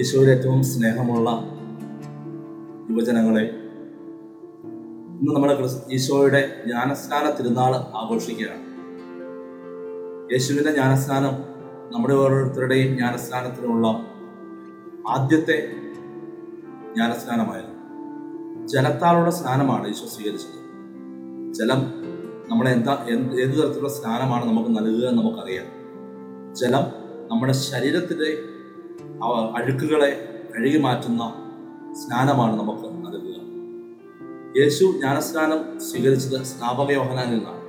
ഈശോയിൽ ഏറ്റവും സ്നേഹമുള്ള യുവജനങ്ങളെ ഇന്ന് നമ്മുടെ ഈശോയുടെ ജ്ഞാനസ്നാന തിരുനാൾ ആഘോഷിക്കുകയാണ്. യേശുവിന്റെ ജ്ഞാനസ്നാനം നമ്മുടെ ഓരോരുത്തരുടെയും ജ്ഞാനസ്നാനത്തിനുള്ള ആദ്യത്തെ ജ്ഞാനസ്നാനമായിരുന്നു. ജലത്താലുള്ള സ്നാനമാണ് ഈശോ സ്വീകരിച്ചത്. ജലം നമ്മളെ എന്താ ഏത് തരത്തിലുള്ള സ്നാനമാണ് നമുക്ക് നൽകുക എന്ന് നമുക്കറിയാം. ജലം നമ്മുടെ ശരീരത്തിലെ അവ- അഴുക്കുകളെ കഴുകി മാറ്റുന്ന സ്നാനമാണ് നമുക്ക് നൽകുക. യേശു ജ്ഞാനസ്നാനം സ്വീകരിച്ചത് സ്നാപക യോഹനാനിൽ നിന്നാണ്.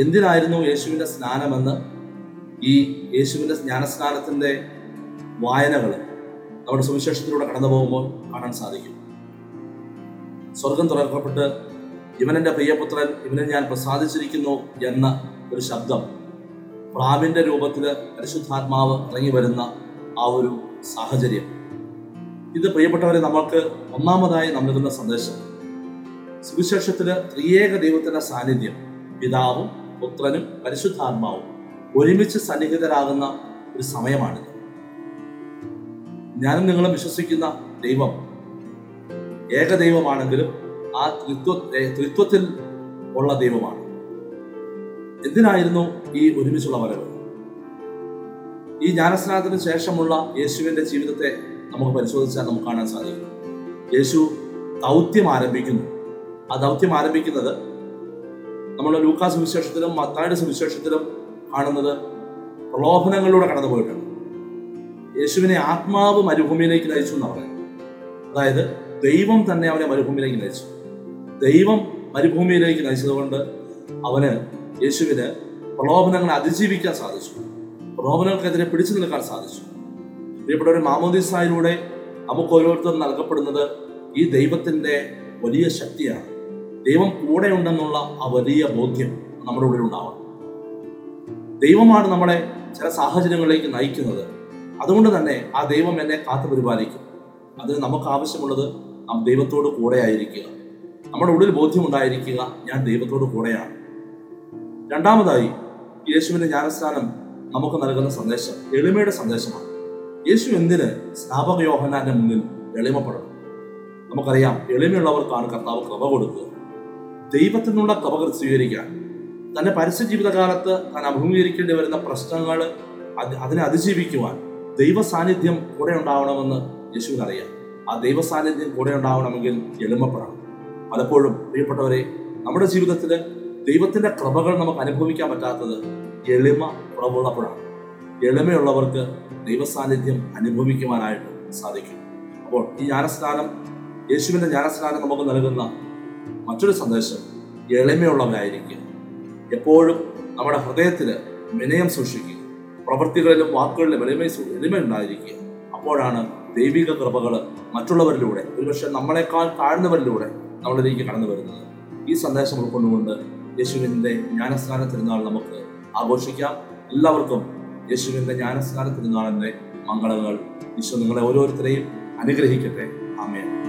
എന്തിനായിരുന്നു യേശുവിന്റെ സ്നാനമെന്ന് ഈ യേശുവിന്റെ ജ്ഞാനസ്നാനത്തിന്റെ വായനകൾ നമ്മുടെ സുവിശേഷത്തിലൂടെ കടന്നു പോകുമ്പോൾ കാണാൻ സാധിക്കും. സ്വർഗം തുറക്കപ്പെട്ട് ഇവനെന്റെ പ്രിയപുത്രൻ ഇവനെ ഞാൻ പ്രസാദിച്ചിരിക്കുന്നു എന്ന ഒരു ശബ്ദം പ്രാവിന്റെ രൂപത്തിൽ പരിശുദ്ധാത്മാവ് ഇറങ്ങി വരുന്ന ആ ഒരു സാഹചര്യം. ഇത് പ്രിയപ്പെട്ടവരെ നമ്മൾക്ക് ഒന്നാമതായി നൽകുന്ന സന്ദേശം. സുവിശേഷത്തിൽ ത്രിയേക ദൈവത്തിന്റെ സാന്നിധ്യം. പിതാവും പുത്രനും പരിശുദ്ധാത്മാവും ഒരുമിച്ച് സന്നിഹിതരാകുന്ന ഒരു സമയമാണിത്. ഞാനും നിങ്ങളും വിശ്വസിക്കുന്ന ദൈവം ഏകദൈവമാണെങ്കിലും ആ ത്രിത്വ ത്രിത്വത്തിൽ ഉള്ള ദൈവമാണ്. എന്തിനായിരുന്നു ഈ ഒരുമിച്ചുള്ള വരവ്? ഈ ജ്ഞാനസ്നാനത്തിന് ശേഷമുള്ള യേശുവിന്റെ ജീവിതത്തെ നമുക്ക് പരിശോധിച്ചാൽ നമുക്ക് കാണാൻ സാധിക്കും. യേശു ദൗത്യം ആരംഭിക്കുന്നു. ആ ദൗത്യം ആരംഭിക്കുന്നത് നമ്മൾ ലൂക്കാ സുവിശേഷത്തിലും മത്തായുടെ സുവിശേഷത്തിലും കാണുന്നത് പ്രലോഭനങ്ങളിലൂടെ കടന്നു പോയിട്ടുണ്ട് യേശുവിനെ ആത്മാവ് മരുഭൂമിയിലേക്ക് നയിച്ചു എന്നാണ് പറയുന്നത്. അതായത് ദൈവം തന്നെ അവനെ മരുഭൂമിയിലേക്ക് നയിച്ചു. ദൈവം മരുഭൂമിയിലേക്ക് നയിച്ചതുകൊണ്ട് അവന് യേശുവിന് പ്രലോഭനങ്ങളെ അതിജീവിക്കാൻ സാധിച്ചു. പ്രലോഭനങ്ങൾക്കെതിരെ പിടിച്ചു നിൽക്കാൻ സാധിച്ചു. പ്രിയപ്പെട്ട ഒരു മാമോദിസായിലൂടെ നമുക്ക് ഓരോരുത്തരും നൽകപ്പെടുന്നത് ഈ ദൈവത്തിന്റെ വലിയ ശക്തിയാണ്. ദൈവം കൂടെ ഉണ്ടെന്നുള്ള ആ വലിയ ബോധ്യം നമ്മുടെ ഉള്ളിൽ ഉണ്ടാവണം. ദൈവമാണ് നമ്മളെ ചില സാഹചര്യങ്ങളിലേക്ക് നയിക്കുന്നത്. അതുകൊണ്ട് തന്നെ ആ ദൈവം എന്നെ കാത്തു പരിപാലിക്കും. അതിന് നമുക്ക് ആവശ്യമുള്ളത് നാം ദൈവത്തോട് കൂടെ ആയിരിക്കുക. നമ്മുടെ ഉള്ളിൽ ബോധ്യമുണ്ടായിരിക്കുക ഞാൻ ദൈവത്തോട് കൂടെയാണ്. രണ്ടാമതായി യേശുവിന്റെ ജ്ഞാനസ്നാനം നമുക്ക് നൽകുന്ന സന്ദേശം എളിമയുടെ സന്ദേശമാണ്. യേശു എന്തിന് സ്നാപക യോഹനാന്റെ മുന്നിൽ എളിമപ്പെടണം? നമുക്കറിയാം എളിമയുള്ളവർക്കാണ് കർത്താവ് കൃപ കൊടുക്കുക. ദൈവത്തിൽ നിന്നുള്ള കൃപകൾ സ്വീകരിക്കാൻ. തന്റെ പരസ്യ ജീവിതകാലത്ത് താൻ അഭിമുഖീകരിക്കേണ്ടി വരുന്ന പ്രശ്നങ്ങൾ അതിനെ അതിജീവിക്കുവാൻ ദൈവ സാന്നിധ്യം കൂടെ ഉണ്ടാവണമെന്ന് യേശുവിനറിയാം. ആ ദൈവ സാന്നിധ്യം കൂടെ ഉണ്ടാവണമെങ്കിൽ എളിമപ്പെടണം. പലപ്പോഴും പ്രിയപ്പെട്ടവരെ നമ്മുടെ ജീവിതത്തിൽ ദൈവത്തിന്റെ കൃപകൾ നമുക്ക് അനുഭവിക്കാൻ പറ്റാത്തത് എളിമ കുറവുള്ളപ്പോഴാണ്. എളിമയുള്ളവർക്ക് ദൈവസാന്നിധ്യം അനുഭവിക്കുവാനായിട്ട് സാധിക്കും. അപ്പോൾ ഈ ജ്ഞാനസ്നാനം യേശുവിന്റെ ജ്ഞാനസ്നാനം നമുക്ക് നൽകുന്ന മറ്റൊരു സന്ദേശം എളിമയുള്ളവരായിരിക്കുക. എപ്പോഴും നമ്മുടെ ഹൃദയത്തിൽ വിനയം സൂക്ഷിക്കുക. പ്രവൃത്തികളിലും വാക്കുകളിലും എളിമ എളിമ ഉണ്ടായിരിക്കുക. അപ്പോഴാണ് ദൈവിക കൃപകൾ മറ്റുള്ളവരിലൂടെ ഒരുപക്ഷെ നമ്മളെക്കാൾ താഴ്ന്നവരിലൂടെ നമ്മളിലേക്ക് കടന്നു വരുന്നത്. ഈ സന്ദേശം ഉൾക്കൊണ്ടുകൊണ്ട് യേശുവിന്റെ ജ്ഞാനസ്നാന തിരുനാൾ നമുക്ക് ആഘോഷിക്കാം. എല്ലാവർക്കും യേശുവിന്റെ ജ്ഞാനസ്നാന തിരുനാളിന്റെ മംഗളങ്ങൾ ഈശോ നിങ്ങളെ ഓരോരുത്തരെയും അനുഗ്രഹിക്കട്ടെ. ആമേൻ.